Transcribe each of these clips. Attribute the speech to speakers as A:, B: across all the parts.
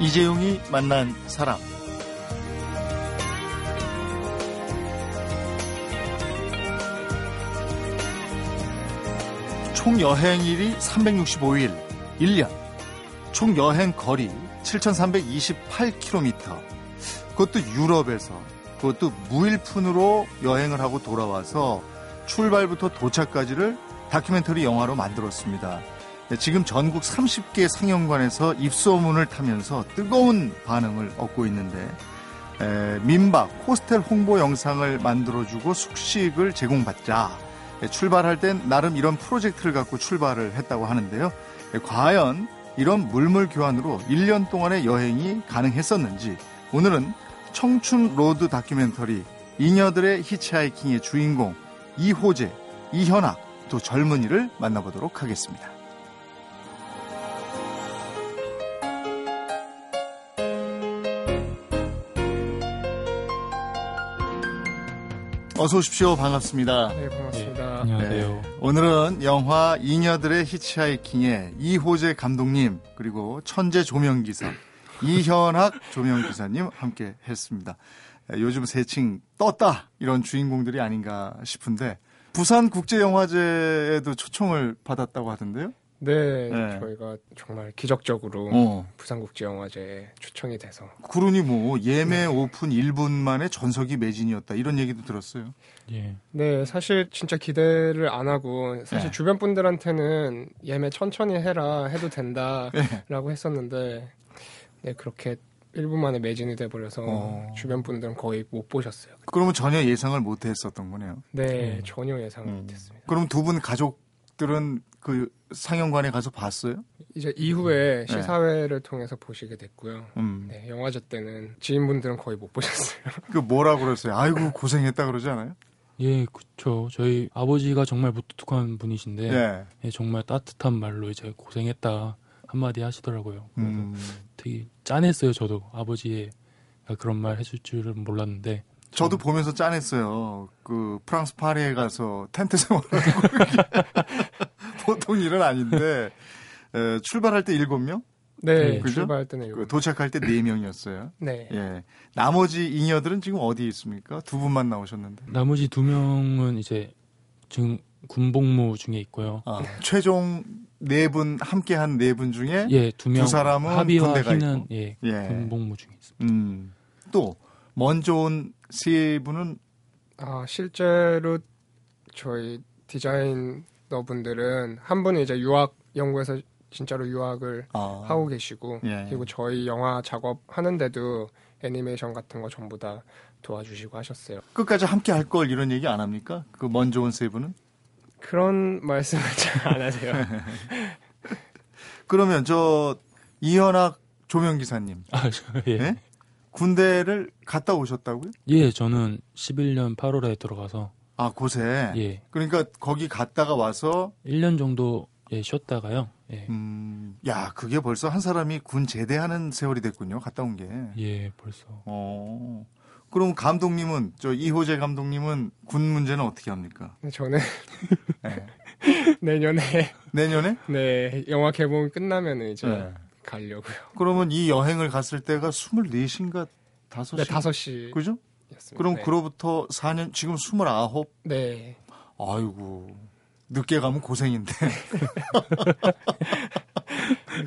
A: 이재용이 만난 사람. 총 여행일이 365일, 1년. 총 여행 거리 7,328km. 그것도 유럽에서, 그것도 무일푼으로 여행을 하고 돌아와서 출발부터 도착까지를 다큐멘터리 영화로 만들었습니다. 네, 지금 전국 30개 상영관에서 입소문을 타면서 뜨거운 반응을 얻고 있는데 에, 민박 호스텔 홍보 영상을 만들어주고 숙식을 제공받자 에, 출발할 땐 나름 이런 프로젝트를 갖고 출발을 했다고 하는데요. 에, 과연 이런 물물 교환으로 1년 동안의 여행이 가능했었는지 오늘은 청춘 로드 다큐멘터리 잉여들의 히치하이킹의 주인공 이호재, 이현아 또 젊은이를 만나보도록 하겠습니다. 어서 오십시오. 반갑습니다.
B: 네, 반갑습니다.
C: 안녕하세요.
A: 네, 오늘은 영화 이녀들의 히치하이킹의 이호재 감독님 그리고 천재 조명기사 이현학 조명기사님 함께 했습니다. 요즘 새칭 떴다 이런 주인공들이 아닌가 싶은데 부산 국제영화제에도 초청을 받았다고 하던데요.
B: 네,
A: 네.
B: 저희가 정말 기적적으로
A: 어.
B: 부산국제영화제에 초청이 돼서
A: 그러니 뭐 예매 오픈 1분 만에 전석이 매진이었다 이런 얘기도 들었어요.
C: 예.
B: 네, 사실 진짜 기대를 안 하고 사실
A: 네.
B: 주변 분들한테는 예매 천천히 해라 해도
A: 네.
B: 된다라고 했었는데 네, 그렇게 1분 만에 매진이 돼 버려서
A: 어.
B: 주변 분들은 거의 못 보셨어요.
A: 그러면 전혀 예상을 못 했었던 거네요.
B: 네,
C: 음.
B: 전혀 예상을
A: 음.
B: 못 했습니다.
A: 그럼 두 분 가족들은 그 상영관에 가서 봤어요?
B: 이제 이후에
A: 네.
B: 시사회를 통해서 보시게 됐고요.
A: 음.
B: 네, 영화제 때는 지인분들은 거의 못 보셨어요.
A: 그 뭐라 그랬어요? 아이고 고생했다 그러지 않아요?
C: 예, 그쵸. 저희 아버지가 정말 무뚝뚝한 분이신데,
A: 예.
C: 예, 정말 따뜻한 말로 이제 고생했다 한마디 하시더라고요. 그래서
A: 음.
C: 되게 짠했어요, 저도. 아버지의 그런 말 해줄 줄은 몰랐는데.
A: 저도 보면서 짠했어요. 그 프랑스 파리에 가서 텐트 생활하고 보통 일은 아닌데 에, 출발할 때 일곱 명,
B: 네,
A: 그죠?
B: 출발할 때는
A: 그 도착할 때네 명이었어요.
B: 네.
A: 예. 나머지 잉여들은 지금 어디 있습니까? 두 분만 나오셨는데.
C: 나머지 두 명은 이제 지금 군복무 중에 있고요.
A: 아, 최종 네 분 함께 한 네 분 중에
C: 예, 두 명
A: 두 사람은
C: 합의와
A: 군대가
C: 희는
A: 있고.
C: 예,
A: 예.
C: 군복무 중에 있습니다.
A: 음. 또 먼저 온 세 분은
B: 아, 실제로 저희 디자 이너 분들은 한 분은 이제 유학 연구에서 진짜로 유학을
A: 아,
B: 하고 계시고
A: 예.
B: 그리고 저희 영화 작업 하는데도 애니메이션 같은 거 전부 다 도와주시고 하셨어요.
A: 끝까지 함께 할 걸 이런 얘기 안 합니까? 그 먼저 온 세 분은?
B: 그런 말씀을 잘 안 하세요.
A: 그러면 저 이현학 조명 기사님
C: 아, 저, 예.
A: 예? 군대를 갔다 오셨다고요?
C: 예, 저는 11년 8월에 들어가서
A: 아 곳에
C: 예,
A: 그러니까 거기 갔다가 와서
C: 1년 정도 예, 쉬었다가요. 예.
A: 음, 야 그게 벌써 한 사람이 군 제대하는 세월이 됐군요. 갔다 온 게.
C: 예, 벌써.
A: 어. 그럼 감독님은 저 이호재 감독님은 군 문제는 어떻게 합니까?
B: 저는
A: 예.
B: 내년에
A: 내년에?
B: 네 영화 개봉 끝나면 이제
A: 네.
B: 가려고요.
A: 그러면 이 여행을 갔을 때가 24시인가 5시?
B: 네, 5시.
A: 그죠?
B: 였습니다.
A: 그럼
B: 네.
A: 그로부터 4년 지금 29.
B: 네.
A: 아이고. 늦게 가면 고생인데.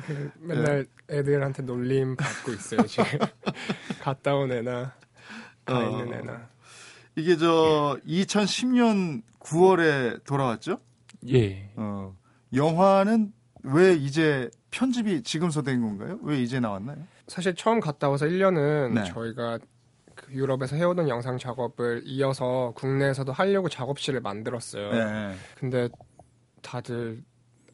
B: 그 맨날 애들한테 놀림 받고 있어요, 지금. 갔다 온 애나, 가
A: 어.
B: 있는 애나.
A: 이게 저 2010년 9월에 돌아왔죠?
C: 예.
A: 어. 영화는 왜 이제 편집이 지금서 된 건가요? 왜 이제 나왔나요?
B: 사실 처음 갔다 와서 1년은
A: 네.
B: 저희가 그 유럽에서 해오던 영상 작업을 이어서 국내에서도 하려고 작업실을 만들었어요.
A: 네.
B: 근데 다들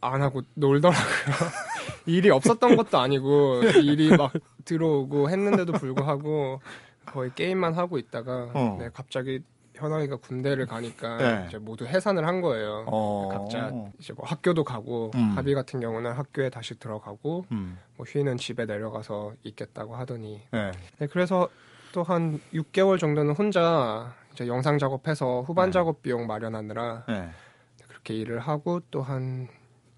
B: 안 하고 놀더라고요. 일이 없었던 것도 아니고 일이 막 들어오고 했는데도 불구하고 거의 게임만 하고 있다가
A: 어.
B: 네, 갑자기 현아이가 군대를 가니까
A: 네.
B: 이제 모두 해산을 한 거예요.
A: 어.
B: 각자 이제 뭐 학교도 가고
A: 음.
B: 합의 같은 경우는 학교에 다시 들어가고
A: 음.
B: 뭐 휘는 집에 내려가서 있겠다고 하더니
A: 네.
B: 네, 그래서 또 한 6개월 정도는 혼자 이제 영상 작업해서 후반
A: 네.
B: 작업 비용 마련하느라
A: 네.
B: 그렇게 일을 하고 또한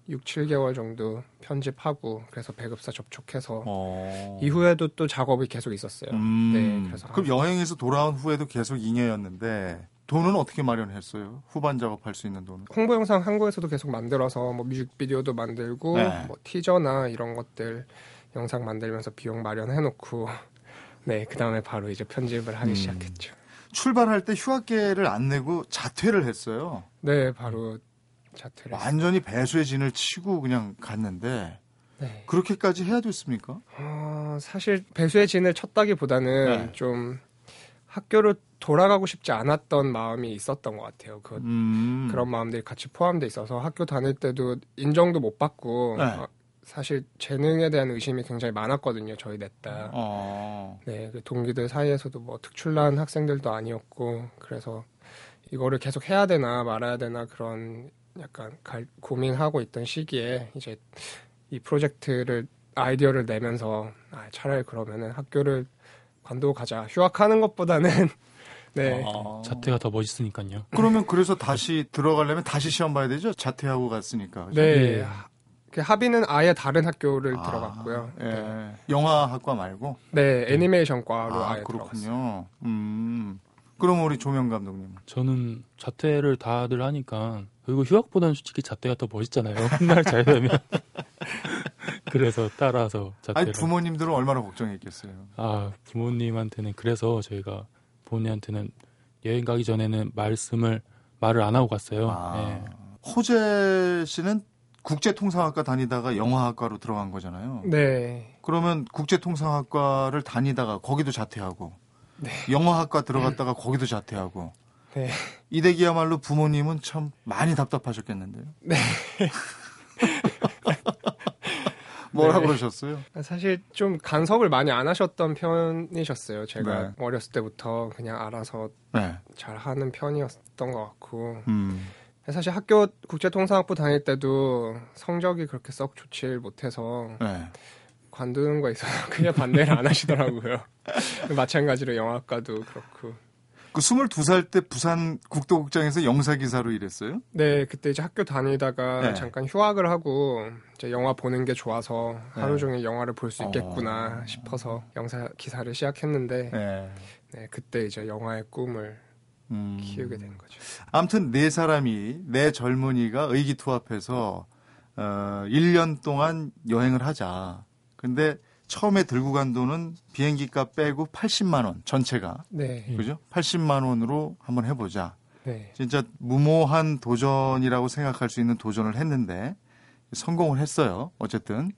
B: 6, 7개월 정도 편집하고 그래서 배급사 접촉해서
A: 어.
B: 이후에도 또 작업이 계속 있었어요.
A: 음.
B: 네, 그래서
A: 그럼 여행에서 돌아온 후에도 계속 잉여였는데 돈은 어떻게 마련했어요? 후반 작업할 수 있는 돈은?
B: 홍보 영상 한국에서도 계속 만들어서 뭐 뮤직비디오도 만들고
A: 네.
B: 뭐 티저나 이런 것들 영상 만들면서 비용 마련해놓고 네 그 다음에 바로 이제 편집을 하기
A: 음.
B: 시작했죠.
A: 출발할 때 휴학계를 안 내고 자퇴를 했어요.
B: 네 바로 자퇴를 했어요.
A: 완전히 배수의 진을 치고 그냥 갔는데
B: 네.
A: 그렇게까지 해야 됐습니까?
B: 어, 사실 배수의 진을 쳤다기보다는
A: 네.
B: 좀 학교를 돌아가고 싶지 않았던 마음이 있었던 것 같아요. 그
A: 음.
B: 그런 마음들이 같이 포함돼 있어서 학교 다닐 때도 인정도 못 받고
A: 네.
B: 어, 사실 재능에 대한 의심이 굉장히 많았거든요. 저희 냈다.
A: 어.
B: 네, 그 동기들 사이에서도 뭐 특출난 학생들도 아니었고 그래서 이거를 계속 해야 되나 말아야 되나 그런 약간 갈- 고민하고 있던 시기에 이제 이 프로젝트를 아이디어를 내면서 아, 차라리 그러면은 학교를 관두고 가자. 휴학하는 것보다는 네.
A: 어.
C: 자퇴가 더 멋있으니까요.
A: 그러면 그래서 다시 들어가려면 다시 시험 봐야 되죠? 자퇴하고 갔으니까. 그죠?
B: 네.
C: 예.
B: 그 합의는 아예 다른 학교를
A: 아,
B: 들어갔고요.
A: 예.
B: 네.
A: 영화학과 말고.
B: 네, 애니메이션과로
A: 아,
B: 아예 들어갔어요.
A: 그렇군요. 음. 그럼 우리 조명 감독님.
C: 저는 자퇴를 다들 하니까 그리고 휴학보다는 솔직히 자퇴가 더 멋있잖아요. 훗날 잘 되면. 그래서 따라서
A: 아니
C: 자퇴를.
A: 부모님들은 얼마나 걱정했겠어요.
C: 아 부모님한테는 그래서 저희가 부모님한테는 여행 가기 전에는 말씀을 말을 안 하고 갔어요.
A: 아.
C: 예.
A: 호재 씨는 국제통상학과 다니다가 영화학과로 들어간 거잖아요.
B: 네.
A: 그러면 국제통상학과를 다니다가 거기도 자퇴하고
B: 네.
A: 영화학과 들어갔다가 거기도 자퇴하고
B: 네.
A: 이대기야말로 부모님은 참 많이 답답하셨겠는데요.
B: 네.
A: 뭐라
B: 네.
A: 그러셨어요?
B: 사실 좀 간섭을 많이 안 하셨던 편이셨어요. 제가
A: 네.
B: 어렸을 때부터 그냥 알아서
A: 네.
B: 잘 하는 편이었던 것 같고
A: 음.
B: 사실 학교 국제통상학부 다닐 때도 성적이 그렇게 썩 좋질 못해서
A: 네.
B: 관두는 거에 있어서 그냥 반대를 안 하시더라고요. 마찬가지로 영화과도 그렇고.
A: 그 22살 때 부산 국도극장에서 영사기사로 일했어요?
B: 네, 그때 이제 학교 다니다가
A: 네.
B: 잠깐 휴학을 하고 이제 영화 보는 게 좋아서 하루
A: 네.
B: 종일 영화를 볼 수 있겠구나
A: 어.
B: 싶어서 영사 기사를 시작했는데
A: 네.
B: 네, 그때 이제 영화의 꿈을
A: 음.
B: 키우게 된 거죠.
A: 아무튼 네 사람이 네 젊은이가 의기투합해서 어 1년 동안 여행을 하자. 근데 처음에 들고 간 돈은 비행기 값 빼고 80만 원 전체가
B: 네,
A: 그죠? 80만 원으로 한번 해보자.
B: 네,
A: 진짜 무모한 도전이라고 생각할 수 있는 도전을 했는데 성공을 했어요. 어쨌든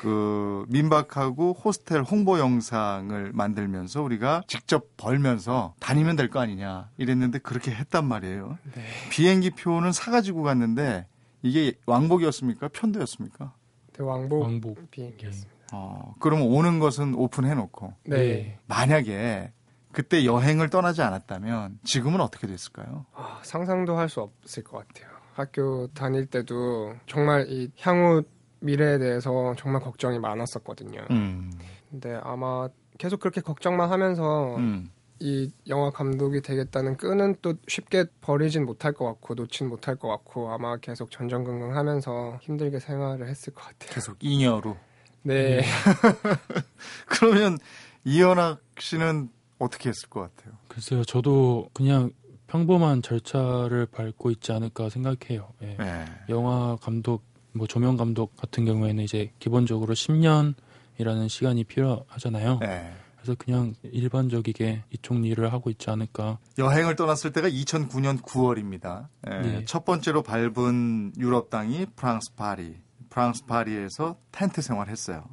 A: 그 민박하고 호스텔 홍보 영상을 만들면서 우리가 직접 벌면서 다니면 될 거 아니냐 이랬는데 그렇게 했단 말이에요.
B: 네.
A: 비행기 표는 사가지고 갔는데 이게 왕복이었습니까? 편도였습니까?
B: 네, 왕복,
C: 왕복.
B: 비행기였습니다.
A: 어, 그러면 오는 것은 오픈해놓고
B: 네.
C: 네.
A: 만약에 그때 여행을 떠나지 않았다면 지금은 어떻게 됐을까요?
B: 아, 상상도 할 수 없을 것 같아요. 학교 다닐 때도 정말 이 향후 미래에 대해서 정말 걱정이 많았었거든요.
A: 음,
B: 근데 아마 계속 그렇게 걱정만 하면서
A: 음.
B: 이 영화 감독이 되겠다는 끈은 또 쉽게 버리진 못할 것 같고 놓진 못할 것 같고 아마 계속 전전긍긍하면서 힘들게 생활을 했을 것 같아요.
A: 계속 잉여로.
B: 네,
A: 그러면 이현학 씨는 어떻게 했을 것 같아요?
C: 글쎄요, 저도 그냥 평범한 절차를 밟고 있지 않을까 생각해요. 예.
A: 네.
C: 영화 감독, 뭐 조명 감독 같은 경우에는 이제 기본적으로 10년이라는 시간이 필요하잖아요.
A: 네.
C: 그래서 그냥 일반적이게 이쪽 일을 하고 있지 않을까.
A: 여행을 떠났을 때가 2009년 9월입니다.
C: 네.
A: 첫 번째로 밟은 유럽 땅이 프랑스 파리. 프랑스 파리에서 텐트 생활했어요.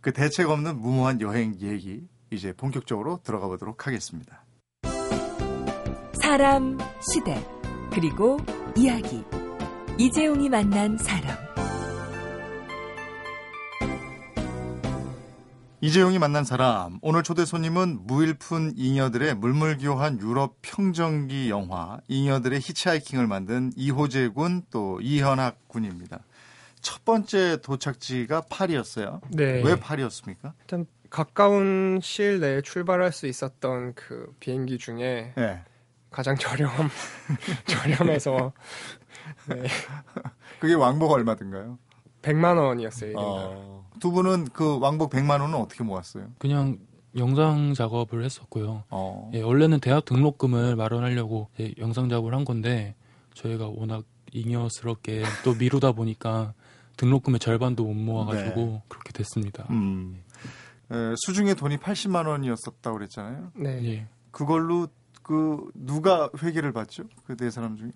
A: 그 대책 없는 무모한 여행 얘기 이제 본격적으로 들어가 보도록 하겠습니다.
D: 사람, 시대, 그리고 이야기. 이재용이 만난 사람.
A: 이재용이 만난 사람 오늘 초대 손님은 무일푼 잉여들의 물물교환 유럽 평정기 영화 잉여들의 히치하이킹을 만든 이호재 군 또 이현학 군입니다. 첫 번째 도착지가 파리였어요.
B: 네.
A: 왜 파리였습니까?
B: 일단 가까운 시일 내에 출발할 수 있었던 그 비행기 중에
A: 네.
B: 가장 저렴 저렴해서 네.
A: 그게 왕복 얼마든가요?
B: 100만 원이었어요. 1인당.
A: 어. 두 분은 그 왕복 100만 원은 어떻게 모았어요?
C: 그냥 영상 작업을 했었고요.
A: 어.
C: 예, 원래는 대학 등록금을 마련하려고 예, 영상 작업을 한 건데 저희가 워낙 잉여스럽게 또 미루다 보니까 등록금의 절반도 못 모아가지고
A: 네.
C: 그렇게 됐습니다.
A: 음. 에, 수중에 돈이 80만 원이었었다고 그랬잖아요.
B: 네.
C: 예,
A: 그걸로 그 누가 회계를 받죠? 그 네 사람 중에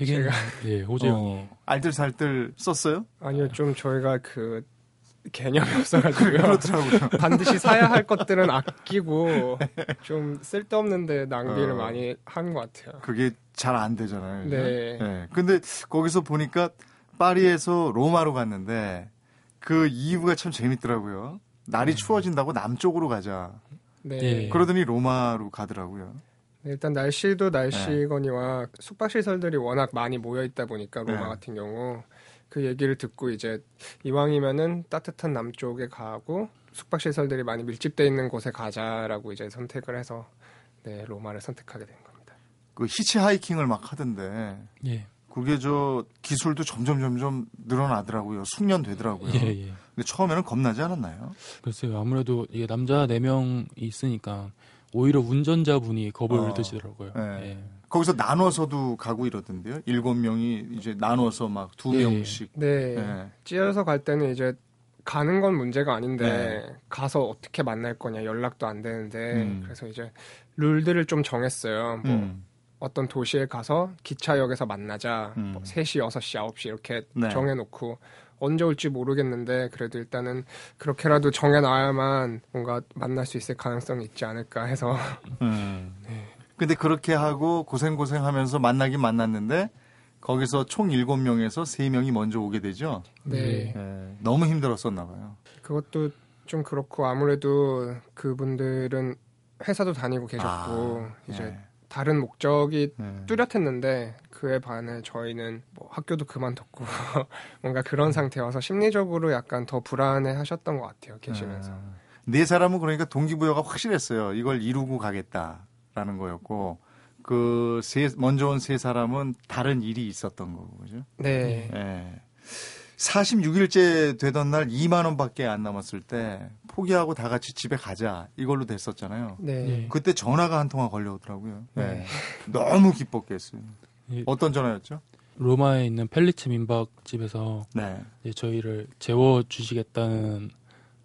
C: 회계는 예, 호재영이
A: 어, 알뜰살뜰 썼어요?
B: 아니요, 좀 저희가 그 개념이 없어가지고요.
A: 그렇더라고요.
B: 반드시 사야 할 것들은 아끼고 좀 쓸데없는데 낭비를
A: 어.
B: 많이 한 것 같아요.
A: 그게 잘 안 되잖아요.
B: 네.
A: 예. 근데 거기서 보니까 파리에서 로마로 갔는데 그 이유가 참 재밌더라고요. 날이 추워진다고 남쪽으로 가자.
B: 네.
C: 예.
A: 그러더니 로마로 가더라고요.
B: 네, 일단 날씨도 날씨거니와 숙박 시설들이 워낙 많이 모여 있다 보니까 로마
A: 네.
B: 같은 경우 그 얘기를 듣고 이제 이왕이면은 따뜻한 남쪽에 가고 숙박 시설들이 많이 밀집돼 있는 곳에 가자라고 이제 선택을 해서 네 로마를 선택하게 된 겁니다.
A: 그 히치하이킹을 막 하던데
C: 예,
A: 그게 저 기술도 점점 점점 늘어나더라고요. 숙련되더라고요.
C: 예, 예.
A: 근데 처음에는 겁나지 않았나요?
C: 글쎄요, 아무래도 이게 남자 4명이 있으니까 오히려 운전자분이 겁을
A: 어.
C: 드시더라고요.
A: 네.
C: 예.
A: 거기서 나눠서도 가고 이러던데요. 일곱 명이 이제 나눠서 막두
C: 예.
A: 명씩.
B: 네,
A: 예.
B: 찌어서 갈 때는 이제 가는 건 문제가 아닌데
A: 네.
B: 가서 어떻게 만날 거냐 연락도 안 되는데
A: 음.
B: 그래서 이제 룰들을 좀 정했어요. 뭐
A: 음.
B: 어떤 도시에 가서 기차역에서 만나자.
A: 음.
B: 뭐 3시, 6시, 9시 이렇게
A: 네.
B: 정해 놓고 언제 올지 모르겠는데 그래도 일단은 그렇게라도 정해놔야만 뭔가 만날 수 있을 가능성이 있지 않을까 해서
A: 음. 근데 그렇게 하고 고생 고생하면서 만나긴 만났는데 거기서 총 일곱 명에서 세 명이 먼저 오게 되죠.
B: 네
A: 예. 너무 힘들었었나 봐요.
B: 그것도 좀 그렇고 아무래도 그분들은 회사도 다니고 계셨고
A: 아,
B: 이제
A: 예.
B: 다른 목적이
A: 예.
B: 뚜렷했는데 그에 반해 저희는 뭐 학교도 그만뒀고 뭔가 그런 상태여서 심리적으로 약간 더 불안해 하셨던 것 같아요 계시면서
A: 아, 네 사람은 그러니까 동기부여가 확실했어요. 이걸 이루고 가겠다라는 거였고 그 세, 먼저 온 세 사람은 다른 일이 있었던 거고 그죠?
B: 네
A: 예. 46일째 되던 날 2만 원밖에 안 남았을 때 포기하고 다 같이 집에 가자 이걸로 됐었잖아요.
B: 네.
C: 예.
A: 그때 전화가 한 통화 걸려오더라고요.
B: 네.
A: 예. 너무 기뻤겠어요.
C: 예,
A: 어떤 전화였죠?
C: 로마에 있는 펠리체 민박집에서
A: 네.
C: 이제 저희를 재워 주시겠다는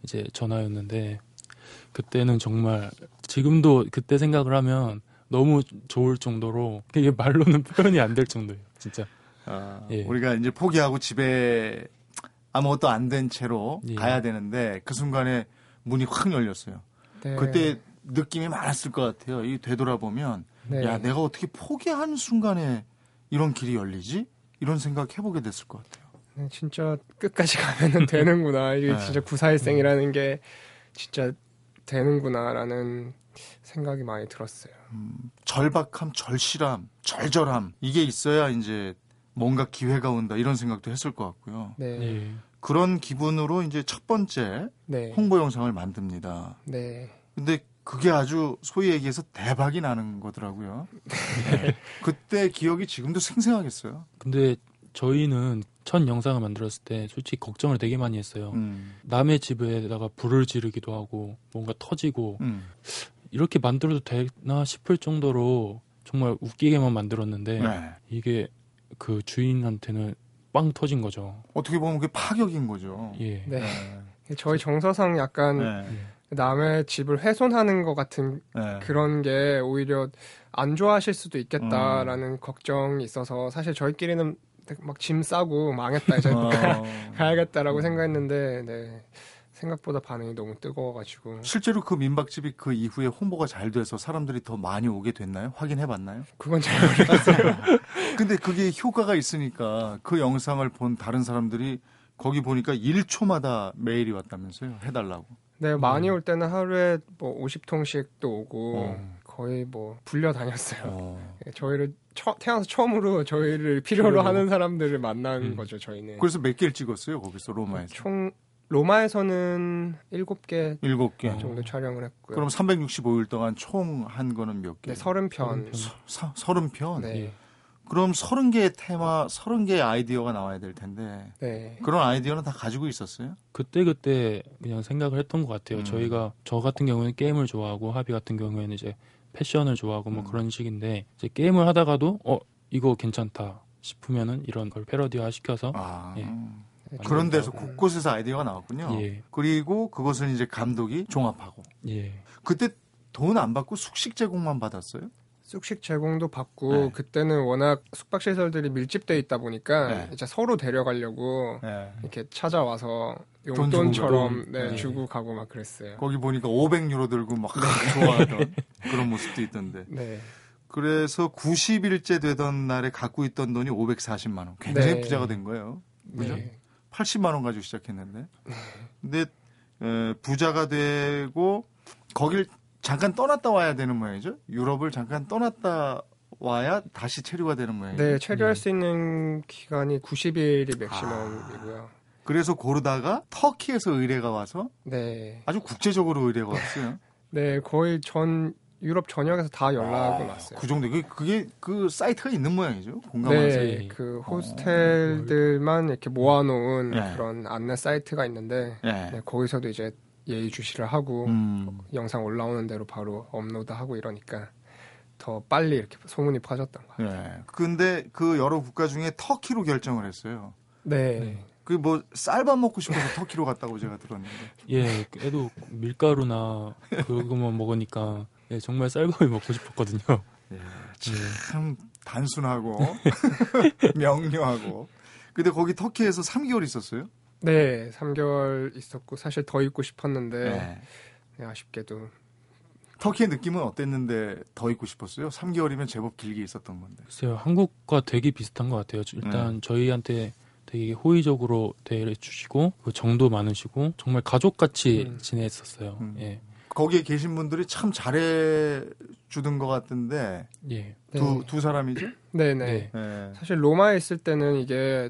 C: 이제 전화였는데 그때는 정말 지금도 그때 생각을 하면 너무 좋을 정도로 이게 말로는 표현이 안 될 정도예요. 진짜.
A: 아,
C: 예.
A: 우리가 이제 포기하고 집에 아무것도 안 된 채로
C: 예.
A: 가야 되는데 그 순간에 문이 확 열렸어요.
B: 네.
A: 그때 느낌이 많았을 것 같아요. 이 되돌아보면
B: 네.
A: 야 내가 어떻게 포기하는 순간에 이런 길이 열리지? 이런 생각 해보게 됐을 것 같아요.
B: 네, 진짜 끝까지 가면은 되는구나. 이게
A: 네.
B: 진짜 구사일생이라는 게 진짜 되는구나라는 생각이 많이 들었어요.
A: 절박함, 절실함, 절절함 이게 있어야 이제 뭔가 기회가 온다 이런 생각도 했을 것 같고요.
B: 네.
C: 예.
A: 그런 기분으로 이제 첫 번째
B: 네.
A: 홍보 영상을 만듭니다.
B: 네.
A: 근데 그게 아주 소위 얘기해서 대박이 나는 거더라고요. 네. 그때 기억이 지금도 생생하겠어요.
C: 근데 저희는 첫 영상을 만들었을 때 솔직히 걱정을 되게 많이 했어요.
A: 음,
C: 남의 집에다가 불을 지르기도 하고 뭔가 터지고
A: 음.
C: 이렇게 만들어도 되나 싶을 정도로 정말 웃기게만 만들었는데
A: 네.
C: 이게 그 주인한테는 빵 터진 거죠.
A: 어떻게 보면 그게 파격인 거죠.
C: 예.
B: 네.
A: 네.
B: 저희 정서상 약간
A: 네.
B: 남의 집을 훼손하는 것 같은
A: 네.
B: 그런 게 오히려 안 좋아하실 수도 있겠다라는 걱정이 있어서 사실 저희끼리는 막 짐 싸고 망했다 이제
A: 어,
B: 가야겠다라고 생각했는데 네. 생각보다 반응이 너무 뜨거워가지고
A: 실제로 그 민박집이 그 이후에 홍보가 잘 돼서 사람들이 더 많이 오게 됐나요? 확인해 봤나요?
B: 그건 잘 모르겠어요.
A: 근데 그게 효과가 있으니까 그 영상을 본 다른 사람들이 거기 보니까 1초마다 메일이 왔다면서요. 해달라고.
B: 네 많이 올 때는 하루에 뭐 50통씩도 오고
A: 어.
B: 거의 뭐 불려 다녔어요.
A: 어.
B: 예, 저희를 처, 태어나서 처음으로 저희를 필요로
C: 필요로.
B: 하는 사람들을 만난
C: 음.
B: 거죠 저희는.
A: 그래서 몇 개를 찍었어요. 거기서 로마에서.
B: 총 로마에서는 7개
A: 일곱 개.
B: 정도 촬영을 했고요.
A: 그럼 365일 동안 총 한 거는 몇 개?
B: 네, 30편.
C: 편.
A: 서, 사- 서른 편.
B: 네.
C: 예.
A: 그럼 30개의 테마, 30개의 아이디어가 나와야 될 텐데
B: 네.
A: 그런 아이디어는 다 가지고 있었어요?
C: 그때 그때 그냥 생각을 했던 것 같아요.
A: 음.
C: 저희가 저 같은 경우에는 게임을 좋아하고 하비 같은 경우에는 이제 패션을 좋아하고 뭐
A: 음.
C: 그런 식인데 이제 게임을 하다가도 어 이거 괜찮다 싶으면은 이런 걸 패러디화 시켜서
A: 아.
C: 예.
A: 그런 데서
B: 음.
A: 곳곳에서 아이디어가 나왔군요.
C: 예.
A: 그리고 그것을 이제 감독이 종합하고
C: 예.
A: 그때 돈 안 받고 숙식 제공만 받았어요?
B: 숙식 제공도 받고
A: 네.
B: 그때는 워낙 숙박 시설들이 밀집돼 있다 보니까
A: 네.
B: 이제 서로 데려가려고
A: 네.
B: 이렇게 찾아와서 용돈처럼
C: 돈.
B: 네,
C: 네.
B: 주고 가고 막 그랬어요.
A: 거기 보니까 500유로 들고 막 좋아하던 그런 모습도 있던데.
B: 네.
A: 그래서 90일째 되던 날에 갖고 있던 돈이 540만 원. 굉장히
B: 네.
A: 부자가 된 거예요. 그죠?
B: 네.
A: 80만 원 가지고 시작했는데. 근데 에, 비자가 되고 거길 잠깐 떠났다 와야 되는 모양이죠. 유럽을 잠깐 떠났다 와야 다시 체류가 되는 모양이죠.
B: 네, 체류할
C: 네.
B: 수 있는 기간이 90일이 maximum이고요.
A: 그래서 고르다가 터키에서 의뢰가 와서
B: 네.
A: 아주 국제적으로 의뢰가 왔어요.
B: 네, 거의 전 유럽 전역에서 다 연락이
A: 아,
B: 왔어요.
A: 그 정도. 그게, 그게 그 사이트가 있는 모양이죠. 공감하세요.
B: 네, 그 호스텔들만 이렇게 모아놓은
A: 네.
B: 그런 안내 사이트가 있는데
A: 네.
B: 네, 거기서도 이제 예의 주시를 하고
A: 음.
B: 영상 올라오는 대로 바로 업로드하고 이러니까 더 빨리 이렇게 소문이 퍼졌던 거예요.
A: 예. 근데 그 여러 국가 중에 터키로 결정을 했어요.
B: 네.
C: 네.
A: 그뭐 쌀밥 먹고 싶어서 터키로 갔다고 제가 들었는데.
C: 예. 애도 밀가루나 그거만 먹으니까 예, 정말 쌀밥이 먹고 싶었거든요.
A: 예,
C: 예.
A: 참 단순하고 명료하고. 근데 거기 터키에서 3개월 있었어요?
B: 네, 3개월 있었고 사실 더 있고 싶었는데
A: 네.
B: 네, 아쉽게도
A: 터키의 느낌은 어땠는데 더 있고 싶었어요? 3개월이면 제법 길게 있었던 건데.
C: 글쎄요. 한국과 되게 비슷한 것 같아요. 일단 저희한테 되게 호의적으로 대해 주시고 그 정도 많으시고 정말 가족같이
B: 음.
C: 지냈었어요.
A: 음.
C: 예.
A: 거기에 계신 분들이 참 잘해 주던 것 같은데
C: 예.
A: 두, 두 사람이죠?
B: 네, 네.
C: 네.
A: 네.
B: 사실 로마에 있을 때는 이게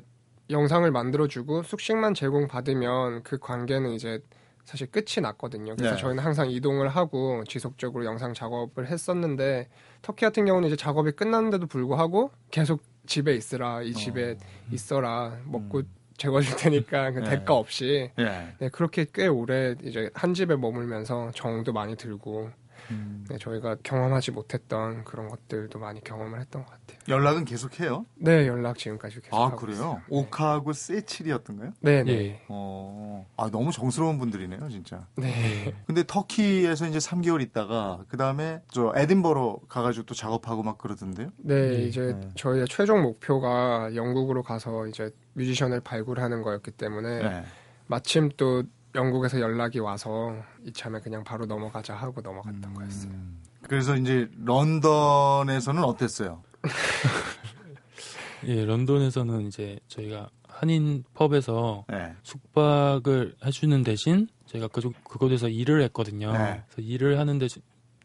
B: 영상을 만들어주고 숙식만 제공받으면 그 관계는 이제 사실 끝이 났거든요. 그래서
A: 네.
B: 저희는 항상 이동을 하고 지속적으로 영상 작업을 했었는데 터키 같은 경우는 이제 작업이 끝났는데도 불구하고 계속 집에 있으라 이 집에
A: 어.
B: 있어라 먹고
A: 음.
B: 재워줄 테니까 그
A: 네.
B: 대가 없이
A: 예.
B: 네, 그렇게 꽤 오래 이제 한 집에 머물면서 정도 많이 들고
A: 음.
B: 네, 저희가 경험하지 못했던 그런 것들도 많이 경험을 했던 것 같아요.
A: 연락은 계속해요?
B: 네, 연락 지금까지 계속
A: 아
B: 하고
A: 그래요?
B: 있어요.
A: 오카하고 세칠이었던가요?
B: 네, 네.
C: 예.
A: 어, 아 너무 정스러운 분들이네요, 진짜.
B: 네.
C: 예.
A: 근데 터키에서 이제 3개월 있다가 그 다음에 저 에딘버러 가가지고 또 작업하고 막 그러던데요.
B: 네,
C: 네.
B: 이제
A: 네.
B: 저희의 최종 목표가 영국으로 가서 이제 뮤지션을 발굴하는 거였기 때문에
A: 네.
B: 마침 또 영국에서 연락이 와서 이참에 그냥 바로 넘어가자 하고 넘어갔던 거였어요.
A: 음, 그래서 이제 런던에서는 어땠어요?
C: 예, 런던에서는 이제 저희가 한인 펍에서
A: 네.
C: 숙박을 해주는 대신 제가 그쪽 그곳에서 일을 했거든요.
A: 네.
C: 그래서 일을 하는데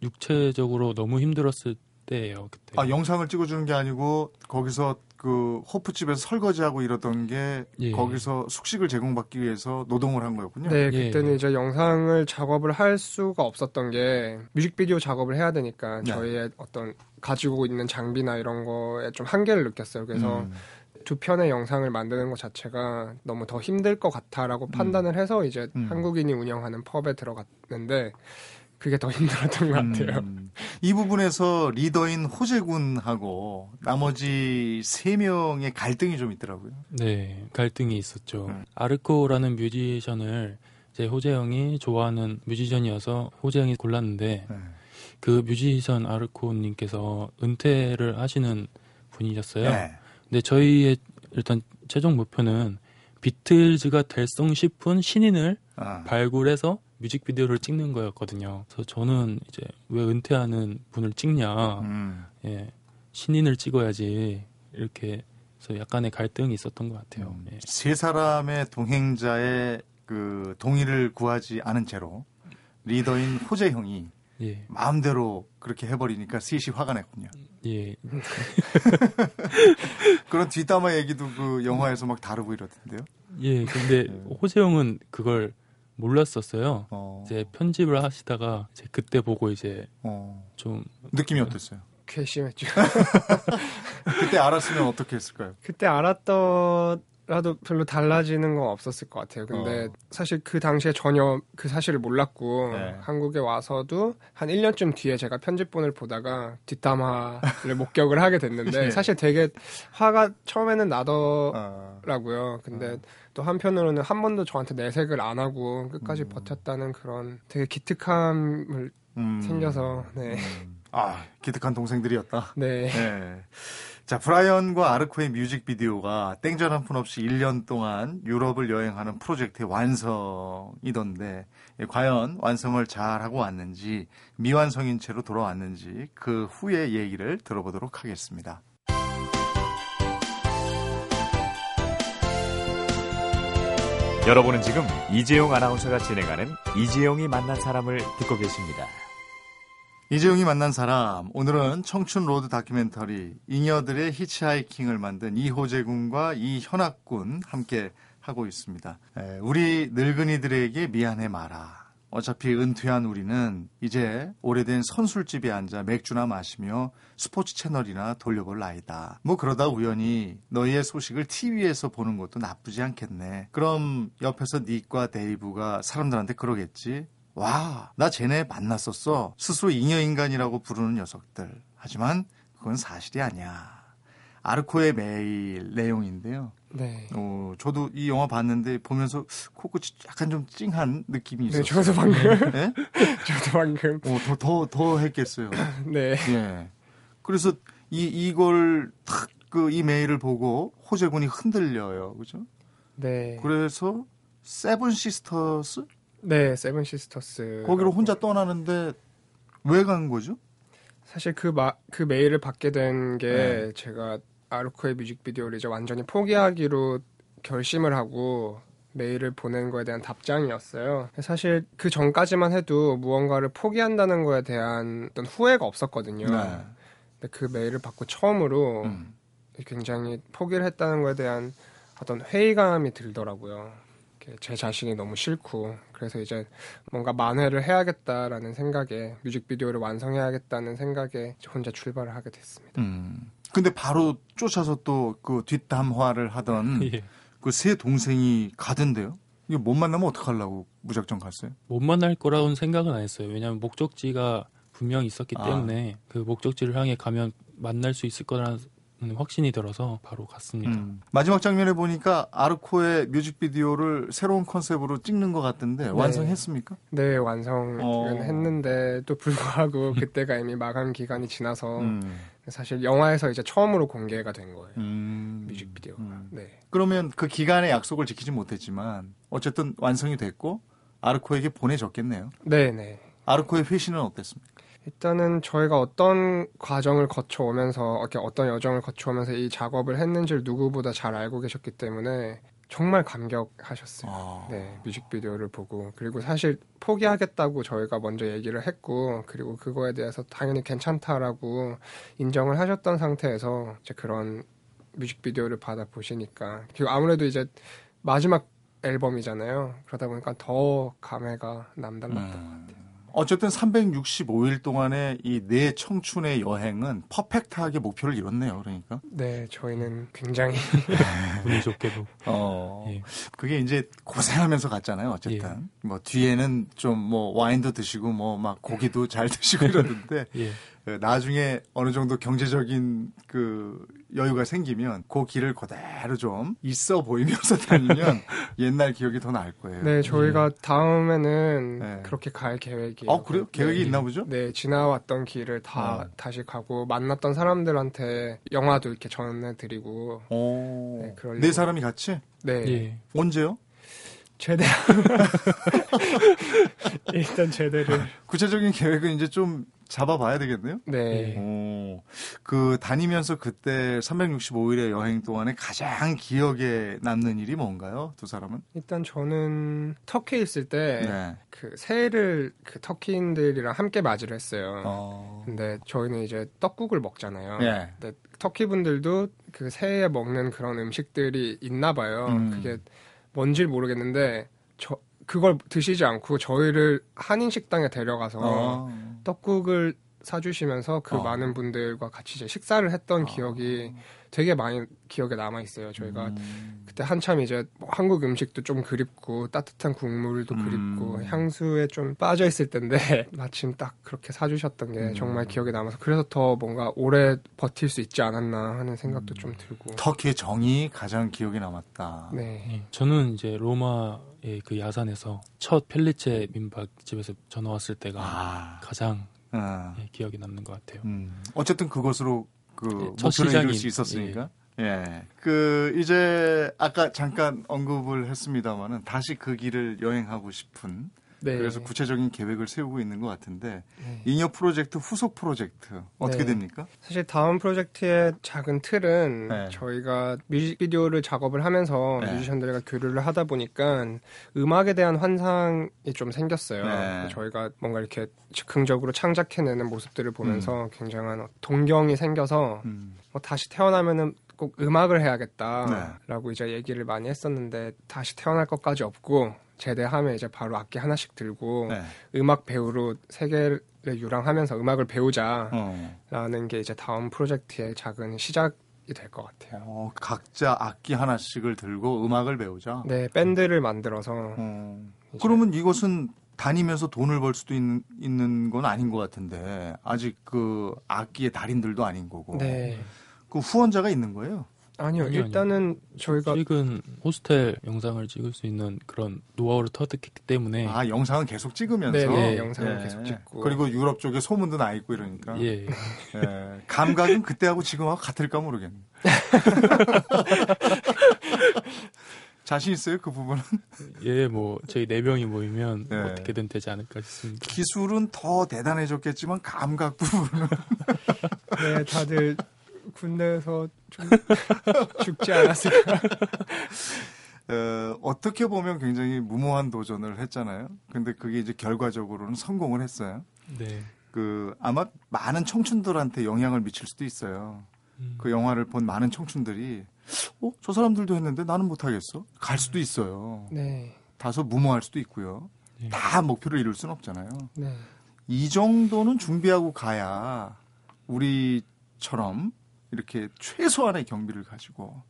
C: 육체적으로 너무 힘들었을 때예요. 그때.
A: 아 영상을 찍어주는 게 아니고 거기서 그 호프집에서 설거지하고 이러던 게
C: 예.
A: 거기서 숙식을 제공받기 위해서 노동을 한 거였군요.
B: 네,
C: 예,
B: 그때는
C: 예.
B: 이제 영상을 작업을 할 수가 없었던 게 뮤직비디오 작업을 해야 되니까
A: 네.
B: 저희의 어떤 가지고 있는 장비나 이런 거에 좀 한계를 느꼈어요. 그래서
A: 음.
B: 두 편의 영상을 만드는 것 자체가 너무 더 힘들 것 같아라고 판단을 해서 이제
A: 음.
B: 한국인이 운영하는 펍에 들어갔는데 그게 더 힘들었던 것 같아요.
A: 음, 이 부분에서 리더인 호재군하고 나머지 세 명의 갈등이 좀 있더라고요.
C: 네, 갈등이 있었죠.
A: 음.
C: 아르코라는 뮤지션을 제 호재 형이 좋아하는 뮤지션이어서 호재 형이 골랐는데
A: 네.
C: 그 뮤지션 아르코님께서 은퇴를 하시는 분이셨어요.
A: 네.
C: 근데 저희의 일단 최종 목표는 비틀즈가 될성 싶은 신인을
A: 아,
C: 발굴해서 뮤직비디오를 찍는 거였거든요. 그래서 저는 이제 왜 은퇴하는 분을 찍냐,
A: 음.
C: 예, 신인을 찍어야지 이렇게 그래서 약간의 갈등이 있었던 것 같아요.
A: 음.
C: 예.
A: 세 사람의 동행자의 그 동의를 구하지 않은 채로 리더인 호재 형이
C: 예,
A: 마음대로 그렇게 해버리니까 셋이 화가 냈군요.
C: 예,
A: 그런 뒷담화 얘기도 그 영화에서 막 다루고 이러던데요.
C: 예. 근데 호재 형은 그걸 몰랐었어요.
A: 어,
C: 이제 편집을 하시다가 이제 그때 보고 이제
A: 어,
C: 좀
A: 느낌이 어땠어요?
B: 괘씸했죠.
A: 그때 알았으면 어떻게 했을까요?
B: 그때 알았더라도 별로 달라지는 건 없었을 것 같아요. 근데
A: 어.
B: 사실 그 당시에 전혀 그 사실을 몰랐고
A: 네.
B: 한국에 와서도 한 1년쯤 뒤에 제가 편집본을 보다가 뒷담화를 목격을 하게 됐는데
A: 예.
B: 사실 되게 화가 처음에는 나더라고요.
A: 어.
B: 근데 또 한편으로는 한 번도 저한테 내색을 안 하고 끝까지
A: 음.
B: 버텼다는 그런 되게 기특함을
A: 음.
B: 생겨서 네.
A: 아, 기특한 동생들이었다.
B: 네.
A: 네. 자, 브라이언과 아르코의 뮤직비디오가 땡전 한 푼 없이 1년 동안 유럽을 여행하는 프로젝트의 완성이던데, 예, 과연 완성을 잘 하고 왔는지, 미완성인 채로 돌아왔는지, 그 후의 얘기를 들어보도록 하겠습니다.
E: 여러분은 지금 이재용 아나운서가 진행하는 이재용이 만난 사람을 듣고 계십니다.
A: 이재용이 만난 사람, 오늘은 청춘 로드 다큐멘터리 잉여들의 히치하이킹을 만든 이호재 군과 이현학 군 함께 하고 있습니다. 에, 우리 늙은이들에게 미안해 마라. 어차피 은퇴한 우리는 이제 오래된 선술집에 앉아 맥주나 마시며 스포츠 채널이나 돌려볼 나이다. 뭐 그러다 우연히 너희의 소식을 TV에서 보는 것도 나쁘지 않겠네. 그럼 옆에서 닉과 데이브가 사람들한테 그러겠지. 와, 나 쟤네 만났었어. 스스로 잉여인간이라고 부르는 녀석들. 하지만 그건 사실이 아니야. 아르코의 메일 내용인데요.
B: 네.
A: 어, 저도 이 영화 봤는데 보면서 코끝이 약간 좀 찡한 느낌이
B: 네,
A: 있었어요.
B: 저도 방금
A: 예?
B: 저도 방금
A: 어, 더, 더, 더 했겠어요.
B: 네.
A: 예. 그래서 이, 이걸 탁, 그, 이 메일을 보고 호재군이 흔들려요. 그죠?
B: 네.
A: 그래서 세븐 시스터스?
B: 네, 세븐 시스터스.
A: 거기로 혼자 떠나는데 왜 간 거죠?
B: 사실 그, 마, 그 메일을 받게 된게
A: 네.
B: 제가 아르코의 뮤직비디오를 이제 완전히 포기하기로 결심을 하고 메일을 보낸 거에 대한 답장이었어요. 사실 그 전까지만 해도 무언가를 포기한다는 거에 대한 어떤 후회가 없었거든요.
A: 네.
B: 근데 그 메일을 받고 처음으로
A: 음.
B: 굉장히 포기를 했다는 거에 대한 어떤 회의감이 들더라고요. 제 자신이 너무 싫고 그래서 이제 뭔가 만회를 해야겠다라는 생각에 뮤직비디오를 완성해야겠다는 생각에 혼자 출발을 하게 됐습니다.
A: 음. 근데 바로 쫓아서 또 그 뒷담화를 하던
C: 예.
A: 그세 동생이 가던데요? 이거 못 만나면 어떡하려고 무작정 갔어요?
C: 못 만날 거라고는 생각은 안 했어요. 왜냐하면 목적지가 분명히 있었기
A: 아.
C: 때문에 그 목적지를 향해 가면 만날 수 있을 거라는 확신이 들어서 바로 갔습니다.
A: 음. 마지막 장면에 보니까 아르코의 뮤직비디오를 새로운 컨셉으로 찍는 것 같던데
B: 네.
A: 완성했습니까?
B: 네, 완성은
A: 어.
B: 했는데 또 불구하고 그때가 이미 마감 기간이 지나서
A: 음.
B: 사실 영화에서 이제 처음으로 공개가 된 거예요.
A: 음.
B: 뮤직비디오가.
A: 음.
B: 네.
A: 그러면 그 기간의 약속을 지키지 못했지만 어쨌든 완성이 됐고 아르코에게 보내줬겠네요.
B: 네, 네.
A: 아르코의 회신은 어땠습니까?
B: 일단은 저희가 어떤 과정을 거쳐오면서 어떤 여정을 거쳐오면서 이 작업을 했는지를 누구보다 잘 알고 계셨기 때문에 정말 감격하셨어요.
A: 아.
B: 네, 뮤직비디오를 보고 그리고 사실 포기하겠다고 저희가 먼저 얘기를 했고 그리고 그거에 대해서 당연히 괜찮다라고 인정을 하셨던 상태에서 이제 그런 뮤직비디오를 받아 보시니까 그리고 아무래도 이제 마지막 앨범이잖아요. 그러다 보니까 더 감회가 남달랐던 것 같아요.
A: 어쨌든 365일 동안의 이 내 청춘의 여행은 퍼펙트하게 목표를 이뤘네요. 그러니까.
B: 네, 저희는 굉장히
C: 운이 좋게도
A: 어.
C: 예.
A: 그게 이제 고생하면서 갔잖아요. 어쨌든. 뭐 뒤에는 좀 뭐 와인도 드시고 뭐 막 고기도 잘 드시고 이러는데
C: 예.
A: 어, 나중에 어느 정도 경제적인 그 여유가 생기면 그 길을 그대로 좀 있어 보이면서 다니면 옛날 기억이 더 날 거예요.
B: 네, 저희가 다음에는
A: 네.
B: 그렇게 갈 계획이에요.
A: 아, 그래요? 계획이
B: 네.
A: 있나 보죠?
B: 네, 지나왔던 길을 다
A: 어.
B: 다시 가고 만났던 사람들한테 영화도 이렇게 전해드리고
A: 오.
B: 네, 그러려고.
A: 네 사람이 같이?
B: 네,
C: 예.
A: 언제요?
B: 최대한 일단 제대를
A: 구체적인 계획은 이제 좀 잡아봐야 되겠네요.
B: 네.
A: 오, 그 다니면서 그때 365일의 여행 동안에 가장 기억에 남는 일이 뭔가요? 두 사람은?
B: 일단 저는 터키에 있을 때
A: 네.
B: 그 새해를 그 터키인들이랑 함께 맞이를 했어요.
A: 어.
B: 근데 저희는 이제 떡국을 먹잖아요.
A: 예.
B: 근데 터키 분들도 그 새해에 먹는 그런 음식들이 있나 봐요.
A: 음.
B: 그게 뭔지 모르겠는데 저 그걸 드시지 않고 저희를 한인 식당에 데려가서
A: 어.
B: 떡국을 사주시면서 그
A: 어.
B: 많은 분들과 같이 이제 식사를 했던 기억이 되게 많이 기억에 남아 있어요. 저희가
A: 음.
B: 그때 한참 이제 뭐 한국 음식도 좀 그립고 따뜻한 국물도
A: 음.
B: 그립고 향수에 좀 빠져 있을 텐데 마침 딱 그렇게 사주셨던 게
A: 음.
B: 정말 기억에 남아서 그래서 더 뭔가 오래 버틸 수 있지 않았나 하는 생각도 좀 들고
A: 터키의 정이 가장 기억에 남았다.
B: 네.
C: 예, 저는 이제 로마의 그 야산에서 첫 펠리체 민박 집에서 전화 왔을 때가
A: 아,
C: 가장
A: 어.
C: 예, 기억에 남는 것 같아요.
A: 음. 어쨌든 그것으로 그
C: 예, 첫
A: 목표를 이룰
C: 시작인-
A: 수 있었으니까. 예. 그 이제 아까 잠깐 언급을 했습니다마는 다시 그 길을 여행하고 싶은
B: 네.
A: 그래서 구체적인 계획을 세우고 있는 것 같은데
B: 네.
A: 잉여 프로젝트 후속 프로젝트 어떻게
B: 네.
A: 됩니까?
B: 사실 다음 프로젝트의 작은 틀은
A: 네.
B: 저희가 뮤직비디오를 작업을 하면서
A: 네.
B: 뮤지션들과 교류를 하다 보니까 음악에 대한 환상이 좀 생겼어요.
A: 네.
B: 저희가 뭔가 이렇게 즉흥적으로 창작해내는 모습들을 보면서
A: 음.
B: 굉장한 동경이 생겨서
A: 음.
B: 뭐 다시 태어나면은 꼭 음악을
A: 네.
B: 해야겠다라고 이제 얘기를 많이 했었는데 다시 태어날 것까지 없고 제대하면 이제 바로 악기 하나씩 들고
A: 네.
B: 음악 배우로 세계를 유랑하면서 음악을 배우자라는
A: 어.
B: 게 이제 다음 프로젝트의 작은 시작 이 될 것 같아요.
A: 어, 각자 악기 하나씩을 들고 음악을 배우자.
B: 네, 밴드를 만들어서
A: 어.
B: 이제-
A: 그러면 이것은 다니면서 돈을 벌 수도 있는, 있는 건 아닌 것 같은데 아직 그 악기의 달인들도 아닌 거고.
B: 네.
A: 그 후원자가 있는 거예요.
B: 아니요,
C: 아니요,
B: 일단은 저희가
C: 최근 호스텔 영상을 찍을 수 있는 그런 노하우를 터득했기 때문에
A: 아 영상은 계속 찍으면서
B: 네, 네,
C: 예.
B: 영상을
A: 예.
B: 계속 찍고
A: 그리고 유럽 쪽에 소문도 나 있고 이러니까
C: 예,
A: 예. 감각은 그때하고 지금하고 같을까 모르겠네. 자신 있어요 그 부분은?
C: 예, 뭐 저희 네 명이 모이면
A: 예.
C: 어떻게든 되지 않을까 싶습니다.
A: 기술은 더 대단해졌겠지만 감각 부분은
B: 네, 다들 군대에서 좀 죽지 않았을까.
A: 어, 어떻게 보면 굉장히 무모한 도전을 했잖아요. 근데 그게 이제 결과적으로는 성공을 했어요.
C: 네.
A: 그 아마 많은 청춘들한테 영향을 미칠 수도 있어요.
C: 음,
A: 그 영화를 본 많은 청춘들이 어, 저 사람들도 했는데 나는 못 하겠어. 갈 수도 있어요.
B: 네,
A: 다소 무모할 수도 있고요.
C: 예.
A: 다 목표를 이룰 수는 없잖아요.
B: 네,
A: 이 정도는 준비하고 가야 우리처럼 이렇게 최소한의 경비를 가지고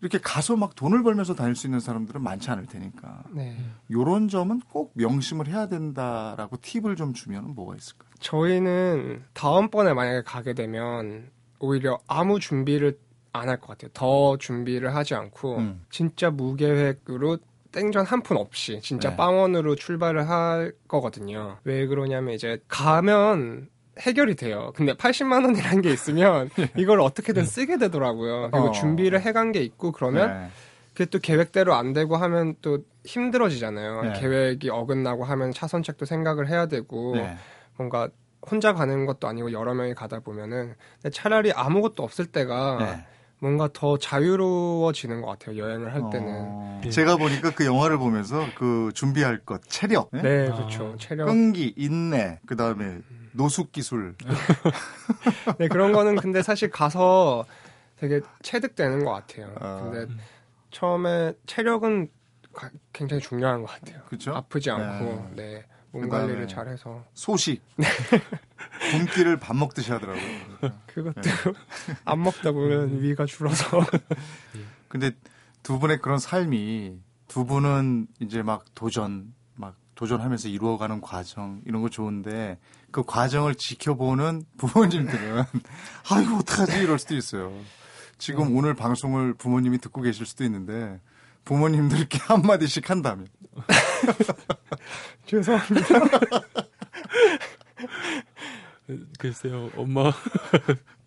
A: 이렇게 가서 막 돈을 벌면서 다닐 수 있는 사람들은 많지 않을 테니까
B: 네.
A: 요런 점은 꼭 명심을 해야 된다라고 팁을 좀 주면 뭐가 있을까 요?
B: 저희는 다음번에 만약에 가게 되면 오히려 아무 준비를 안 할 것 같아요. 더 준비를 하지 않고
A: 음.
B: 진짜 무계획으로 땡전 한 푼 없이 진짜
A: 네.
B: 빵원으로 출발을 할 거거든요. 왜 그러냐면 이제 가면 해결이 돼요. 근데 80만 원이라는 게 있으면 이걸 어떻게든 쓰게 되더라고요. 그리고
A: 어.
B: 준비를 해간 게 있고 그러면
A: 네.
B: 그게 또 계획대로 안 되고 하면 또 힘들어지잖아요.
A: 네.
B: 계획이 어긋나고 하면 차선책도 생각을 해야 되고
A: 네.
B: 뭔가 혼자 가는 것도 아니고 여러 명이 가다 보면은 근데 차라리 아무것도 없을 때가
A: 네.
B: 뭔가 더 자유로워지는 것 같아요. 여행을 할 때는.
A: 어,
C: 예.
A: 제가 보니까 그 영화를 보면서 그 준비할 것 체력, 네?
B: 네,
C: 아.
B: 그렇죠. 체력.
A: 끈기, 인내, 그 다음에 노숙 기술.
B: 네, 그런 거는 근데 사실 가서 되게 체득되는 것 같아요.
A: 아.
B: 근데 처음에 체력은 가- 굉장히 중요한 것 같아요.
A: 그렇죠?
B: 아프지 않고, 네. 몸
A: 그다음에
B: 관리를 잘해서.
A: 소식. 굶기를 밥 먹듯이 하더라고요.
B: 그것도
A: 네.
B: 안 먹다 보면 위가 줄어서.
A: 근데 두 분의 그런 삶이 두 분은 이제 막 도전, 막 도전하면서 이루어가는 과정 이런 거 좋은데 그 과정을 지켜보는 부모님들은 아이고 어떡하지 이럴 수도 있어요. 지금 오늘 방송을 부모님이 듣고 계실 수도 있는데 부모님들께 한마디씩 한다면
B: 죄송합니다.
C: 글쎄요, 엄마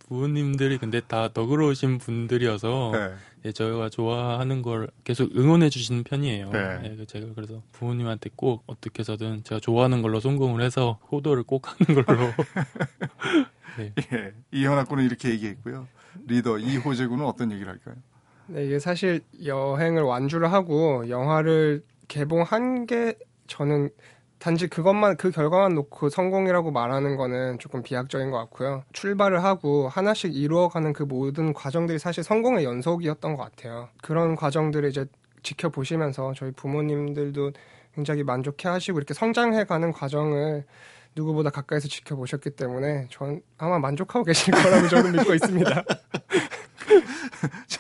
C: 부모님들이 근데 다 너그러우신 분들이어서
A: 네.
C: 예, 저희가 좋아하는 걸 계속 응원해 주시는 편이에요.
A: 네.
C: 예, 그 제가 그래서 부모님한테 꼭 어떻게 해서든 제가 좋아하는 걸로 성공을 해서 효도를 꼭 하는 걸로. 네.
A: 예, 이현아 군은 이렇게 얘기했고요. 리더 이호재 군은 어떤 얘기를 할까요?
B: 네, 이게 사실 여행을 완주를 하고 영화를 개봉한 게 저는 단지 그것만 그 결과만 놓고 성공이라고 말하는 거는 조금 비약적인 것 같고요. 출발을 하고 하나씩 이루어가는 그 모든 과정들이 사실 성공의 연속이었던 것 같아요. 그런 과정들을 이제 지켜보시면서 저희 부모님들도 굉장히 만족해 하시고 이렇게 성장해가는 과정을 누구보다 가까이서 지켜보셨기 때문에 전 아마 만족하고 계실 거라고 저는 믿고 있습니다.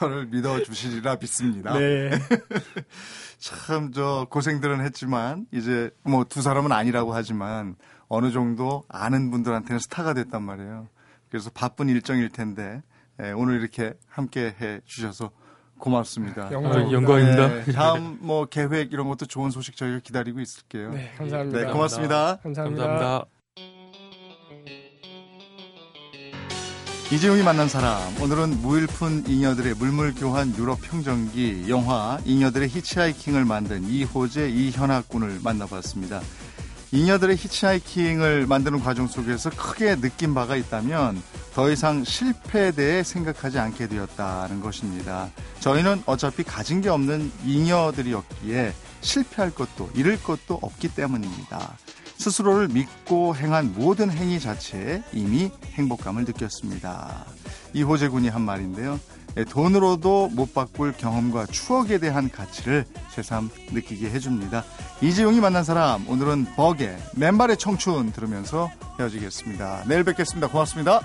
A: 저를 믿어주시리라 믿습니다.
B: 네.
A: 참 저 고생들은 했지만 이제 뭐 두 사람은 아니라고 하지만 어느 정도 아는 분들한테는 스타가 됐단 말이에요. 그래서 바쁜 일정일 텐데 예, 오늘 이렇게 함께 해 주셔서 고맙습니다.
B: 영광입니다.
C: 아, 영광입니다.
A: 네, 다음 뭐 계획 이런 것도 좋은 소식 저희가 기다리고 있을게요.
B: 네, 감사합니다.
A: 네, 고맙습니다.
B: 감사합니다.
C: 감사합니다.
A: 이재용이 만난 사람 오늘은 무일푼 잉여들의 물물교환 유럽 평정기 영화 잉여들의 히치하이킹을 만든 이호재 이현학 군을 만나봤습니다. 잉여들의 히치하이킹을 만드는 과정 속에서 크게 느낀 바가 있다면 더 이상 실패에 대해 생각하지 않게 되었다는 것입니다. 저희는 어차피 가진 게 없는 잉여들이었기에 실패할 것도 잃을 것도 없기 때문입니다. 스스로를 믿고 행한 모든 행위 자체에 이미 행복감을 느꼈습니다. 이호재 군이 한 말인데요. 예, 돈으로도 못 바꿀 경험과 추억에 대한 가치를 새삼 느끼게 해줍니다. 이재용이 만난 사람, 오늘은 버게 맨발의 청춘 들으면서 헤어지겠습니다. 내일 뵙겠습니다. 고맙습니다.